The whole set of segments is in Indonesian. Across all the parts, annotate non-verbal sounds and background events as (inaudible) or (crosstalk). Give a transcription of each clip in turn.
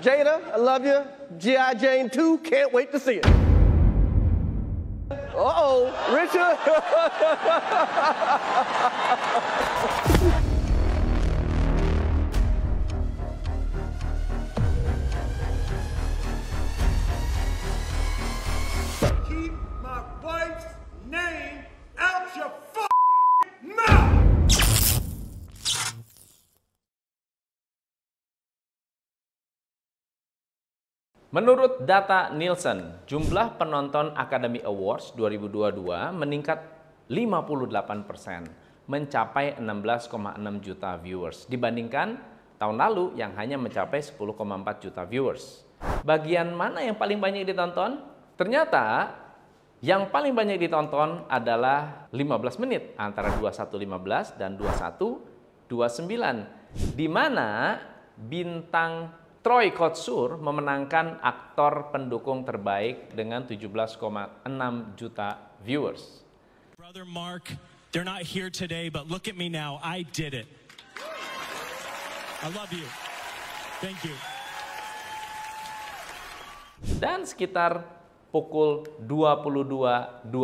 Jada, I love you. G.I. Jane 2, can't wait to see it. Uh-oh, Richard. (laughs) Menurut data Nielsen, jumlah penonton Academy Awards 2022 meningkat 58%, mencapai 16,6 juta viewers dibandingkan tahun lalu yang hanya mencapai 10,4 juta viewers. Bagian mana yang paling banyak ditonton? Ternyata yang paling banyak ditonton adalah 15 menit antara 21.15 dan 21.29 di mana bintang Troy Kotsur memenangkan aktor pendukung terbaik dengan 17,6 juta viewers. Brother Mark, they're not here today, but look at me now. I did it. I love you. Thank you. Dan sekitar pukul 22.27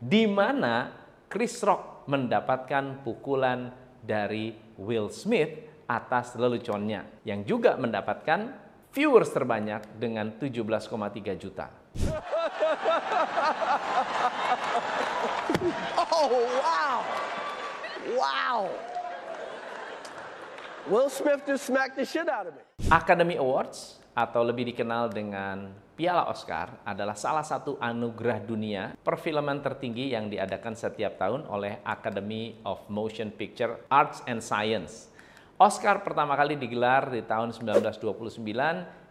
di mana Chris Rock mendapatkan pukulan dari Will Smith atas leluconnya yang juga mendapatkan viewers terbanyak dengan 17,3 juta. Oh, wow. Wow. Will Smith just smacked the shit out of me. Academy Awards atau lebih dikenal dengan Piala Oscar adalah salah satu anugerah dunia perfilman tertinggi yang diadakan setiap tahun oleh Academy of Motion Picture Arts and Science. Oscar pertama kali digelar di tahun 1929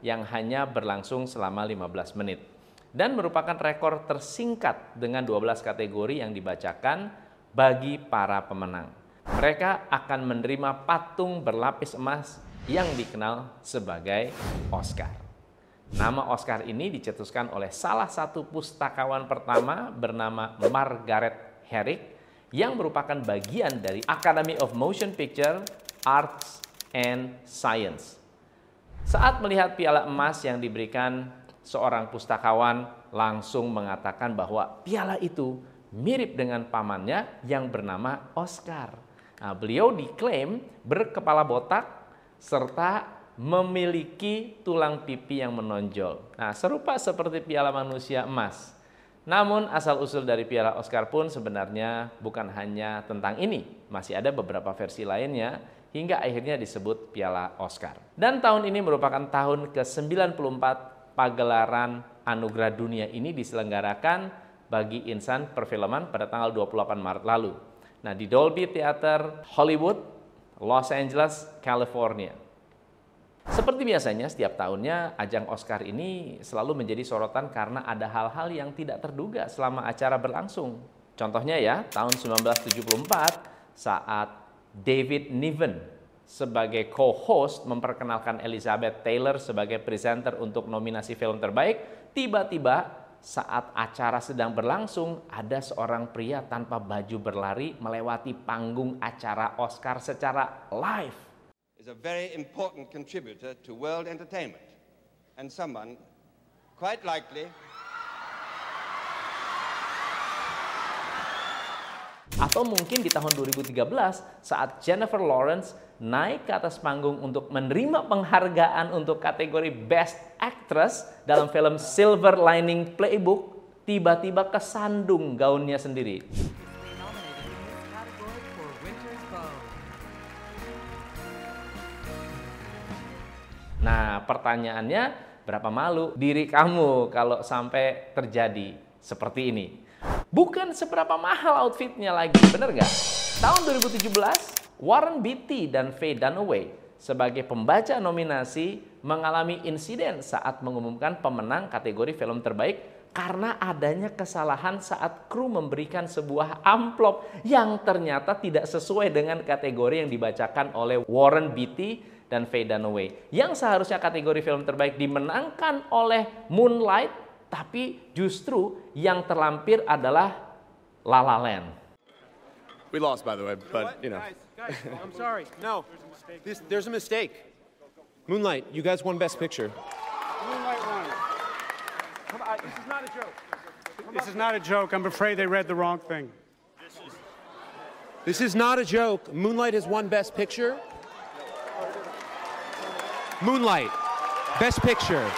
yang hanya berlangsung selama 15 menit dan merupakan rekor tersingkat dengan 12 kategori yang dibacakan bagi para pemenang. Mereka akan menerima patung berlapis emas yang dikenal sebagai Oscar. Nama Oscar ini dicetuskan oleh salah satu pustakawan pertama bernama Margaret Herrick yang merupakan bagian dari Academy of Motion Picture, Arts, and Science. Saat melihat piala emas yang diberikan, seorang pustakawan langsung mengatakan bahwa piala itu mirip dengan pamannya yang bernama Oscar. Nah, beliau diklaim berkepala botak serta memiliki tulang pipi yang menonjol. Nah, serupa seperti piala manusia emas. Namun asal-usul dari piala Oscar pun sebenarnya bukan hanya tentang ini. Masih ada beberapa versi lainnya hingga akhirnya disebut piala Oscar. Dan tahun ini merupakan tahun ke-94 pagelaran anugerah dunia ini diselenggarakan bagi insan perfilman pada tanggal 28 Maret lalu. Nah, di Dolby Theater Hollywood, Los Angeles, California. Seperti biasanya, setiap tahunnya ajang Oscar ini selalu menjadi sorotan karena ada hal-hal yang tidak terduga selama acara berlangsung. Contohnya ya, tahun 1974 saat David Niven sebagai co-host memperkenalkan Elizabeth Taylor sebagai presenter untuk nominasi film terbaik, tiba-tiba saat acara sedang berlangsung, ada seorang pria tanpa baju berlari melewati panggung acara Oscar secara live. is a very important contributor to world entertainment and someone quite likely Atau mungkin di tahun 2013 saat Jennifer Lawrence naik ke atas panggung untuk menerima penghargaan untuk kategori Best Actress dalam film Silver Lining Playbook, tiba-tiba kesandung gaunnya sendiri. Nah, pertanyaannya, berapa malu diri kamu kalau sampai terjadi seperti ini? Bukan seberapa mahal outfitnya lagi, bener nggak? Tahun 2017, Warren Beatty dan Faye Dunaway sebagai pembaca nominasi mengalami insiden saat mengumumkan pemenang kategori film terbaik karena adanya kesalahan saat kru memberikan sebuah amplop yang ternyata tidak sesuai dengan kategori yang dibacakan oleh Warren Beatty dan Faye Dunaway. Yang seharusnya kategori film terbaik dimenangkan oleh Moonlight, tapi justru yang terlampir adalah La La Land. We lost, by the way, but you know. Guys, guys, I'm sorry. (laughs) No, this, there's a mistake. Moonlight, you guys won Best Picture. Moonlight won. Come on, this is not a joke. This is not a joke. I'm afraid they read the wrong thing. This is not a joke. Moonlight has won Best Picture. Moonlight, Best Picture.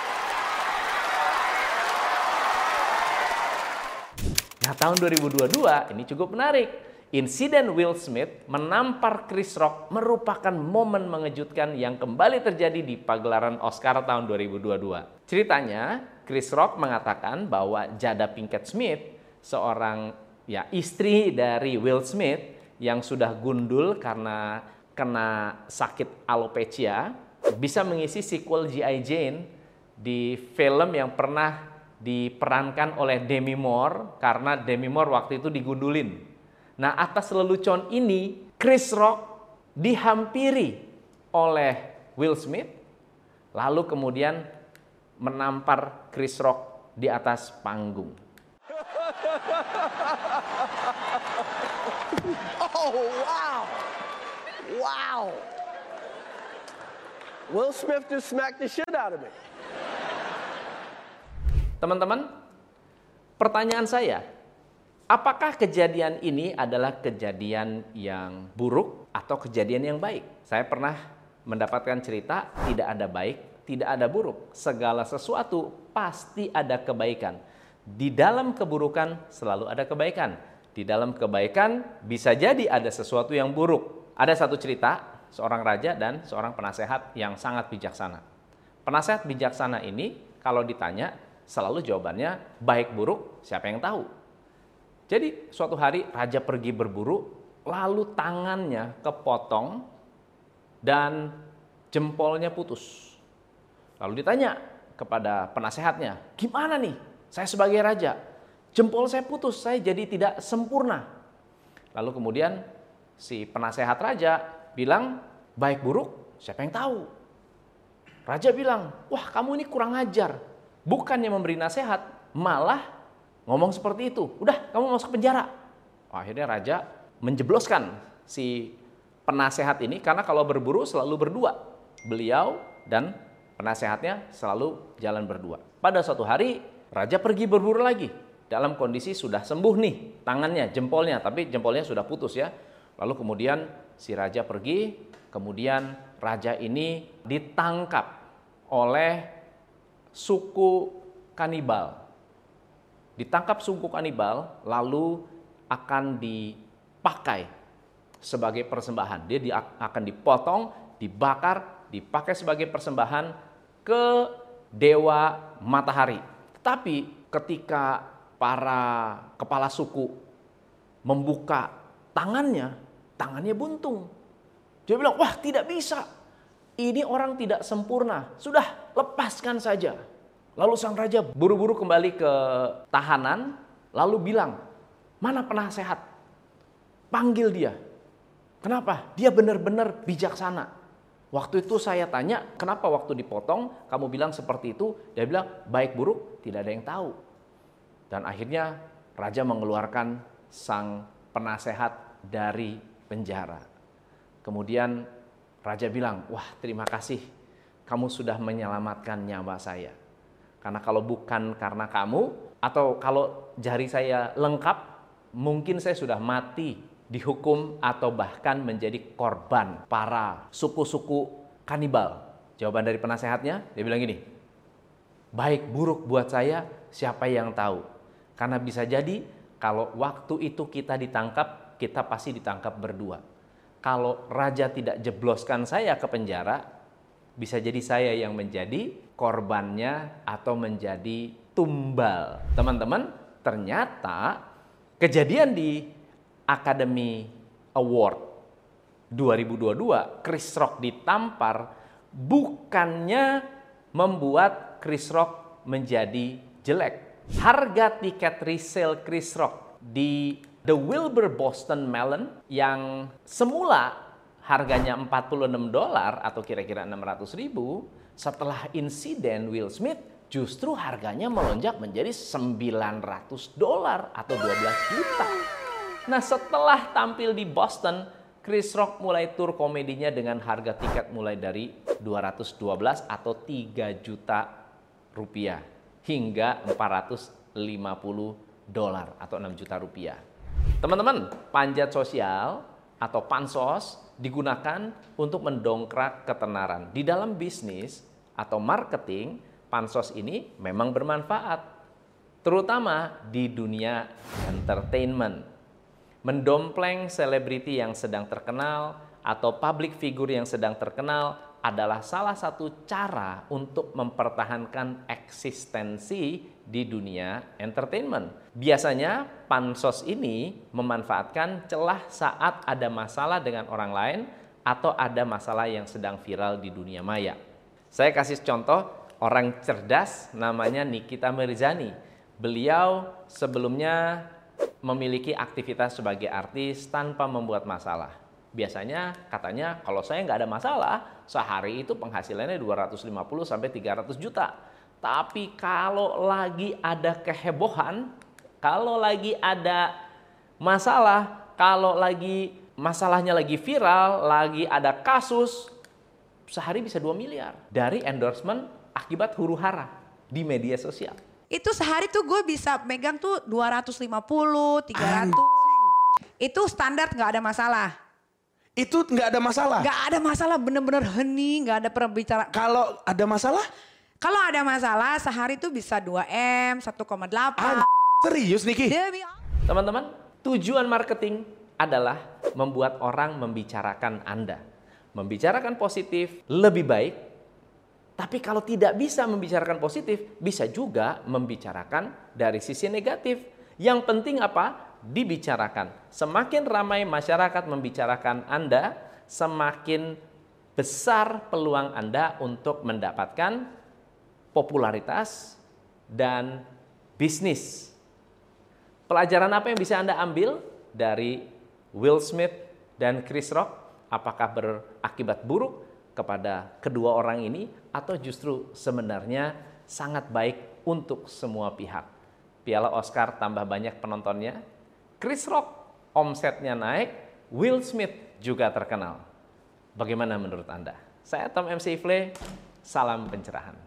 Tahun 2022 ini cukup menarik. Insiden Will Smith menampar Chris Rock merupakan momen mengejutkan yang kembali terjadi di pagelaran Oscar tahun 2022. Ceritanya, Chris Rock mengatakan bahwa Jada Pinkett Smith, seorang ya istri dari Will Smith yang sudah gundul karena kena sakit alopecia, bisa mengisi sequel G.I. Jane di film yang pernah diperankan oleh Demi Moore karena Demi Moore waktu itu digundulin. Nah, atas lelucon ini Chris Rock dihampiri oleh Will Smith lalu kemudian menampar Chris Rock di atas panggung. (laughs) Oh, wow. Wow. Will Smith just smacked the shit out of me. Teman-teman, pertanyaan saya, apakah kejadian ini adalah kejadian yang buruk atau kejadian yang baik? Saya pernah mendapatkan cerita tidak ada baik, tidak ada buruk. Segala sesuatu pasti ada kebaikan. Di dalam keburukan selalu ada kebaikan. Di dalam kebaikan bisa jadi ada sesuatu yang buruk. Ada satu cerita, seorang raja dan seorang penasehat yang sangat bijaksana. Penasehat bijaksana ini kalau ditanya selalu jawabannya baik buruk siapa yang tahu. Jadi suatu hari raja pergi berburu lalu tangannya kepotong dan jempolnya putus. Lalu ditanya kepada penasehatnya, gimana nih saya sebagai raja, jempol saya putus, saya jadi tidak sempurna. Lalu kemudian si penasehat raja bilang, baik buruk siapa yang tahu. Raja bilang, wah kamu ini kurang ajar, bukannya memberi nasihat, malah ngomong seperti itu. Udah, kamu masuk penjara. Akhirnya raja menjebloskan si penasehat ini karena kalau berburu selalu berdua. Beliau dan penasehatnya selalu jalan berdua. Pada suatu hari, raja pergi berburu lagi. Dalam kondisi sudah sembuh nih tangannya, jempolnya, tapi jempolnya sudah putus ya. Lalu kemudian si raja pergi, kemudian raja ini ditangkap oleh suku kanibal. Ditangkap suku kanibal lalu akan dipakai sebagai persembahan. Dia di, akan dipotong, dibakar, dipakai sebagai persembahan ke dewa matahari. Tetapi ketika para kepala suku membuka tangannya, tangannya buntung. Dia bilang, wah tidak bisa. Ini orang tidak sempurna. Sudah, lepaskan saja. Lalu sang raja buru-buru kembali ke tahanan, lalu bilang, mana penasehat? Panggil dia. Kenapa? Dia benar-benar bijaksana. Waktu itu saya tanya, kenapa waktu dipotong kamu bilang seperti itu? Dia bilang, baik buruk tidak ada yang tahu. Dan akhirnya raja mengeluarkan sang penasehat dari penjara. Kemudian raja bilang, wah terima kasih kamu sudah menyelamatkan nyawa saya. Karena kalau bukan karena kamu, atau kalau jari saya lengkap, mungkin saya sudah mati, dihukum, atau bahkan menjadi korban para suku-suku kanibal. Jawaban dari penasehatnya, dia bilang gini, baik buruk buat saya, siapa yang tahu? Karena bisa jadi kalau waktu itu kita ditangkap, kita pasti ditangkap berdua. Kalau raja tidak jebloskan saya ke penjara, bisa jadi saya yang menjadi korbannya atau menjadi tumbal. Teman-teman, ternyata kejadian di Academy Award 2022, Chris Rock ditampar bukannya membuat Chris Rock menjadi jelek. Harga tiket resale Chris Rock di The Wilbur Boston Melon yang semula harganya 46 dolar atau kira-kira 600 ribu, setelah insiden Will Smith justru harganya melonjak menjadi 900 dolar atau 12 juta. Nah setelah tampil di Boston, Chris Rock mulai tur komedinya dengan harga tiket mulai dari 212 atau 3 juta rupiah hingga 450 dolar atau 6 juta rupiah. Teman-teman, panjat sosial atau pansos digunakan untuk mendongkrak ketenaran. Di dalam bisnis atau marketing, pansos ini memang bermanfaat, terutama di dunia entertainment mendompleng selebriti yang sedang terkenal atau public figure yang sedang terkenal adalah salah satu cara untuk mempertahankan eksistensi di dunia entertainment. Biasanya pansos ini memanfaatkan celah saat ada masalah dengan orang lain atau ada masalah yang sedang viral di dunia maya. Saya kasih contoh orang cerdas namanya Nikita Mirzani. Beliau sebelumnya memiliki aktivitas sebagai artis tanpa membuat masalah. Biasanya katanya kalau saya nggak ada masalah, sehari itu penghasilannya 250 sampai 300 juta. Tapi kalau lagi ada kehebohan, kalau lagi ada masalah, kalau lagi masalahnya lagi viral, lagi ada kasus, sehari bisa 2 miliar dari endorsement akibat huru hara di media sosial. Itu sehari tuh gue bisa megang tuh 250, 300. Itu standar nggak ada masalah. Itu nggak ada masalah. Nggak ada masalah, bener-bener hening, nggak ada perbicaraan. Kalau ada masalah, Kalau ada masalah sehari tuh bisa 2M, 1,8. serius Niki? Demi Teman-teman, tujuan marketing adalah membuat orang membicarakan Anda. Membicarakan positif lebih baik, tapi kalau tidak bisa membicarakan positif, bisa juga membicarakan dari sisi negatif. Yang penting apa? Dibicarakan. Semakin ramai masyarakat membicarakan Anda, semakin besar peluang Anda untuk mendapatkan popularitas dan bisnis. Pelajaran apa yang bisa Anda ambil dari Will Smith dan Chris Rock? Apakah berakibat buruk kepada kedua orang ini atau justru sebenarnya sangat baik untuk semua pihak? Piala Oscar tambah banyak penontonnya, Chris Rock omsetnya naik, Will Smith juga terkenal. Bagaimana menurut Anda? Saya Tom MC Ifle, salam pencerahan.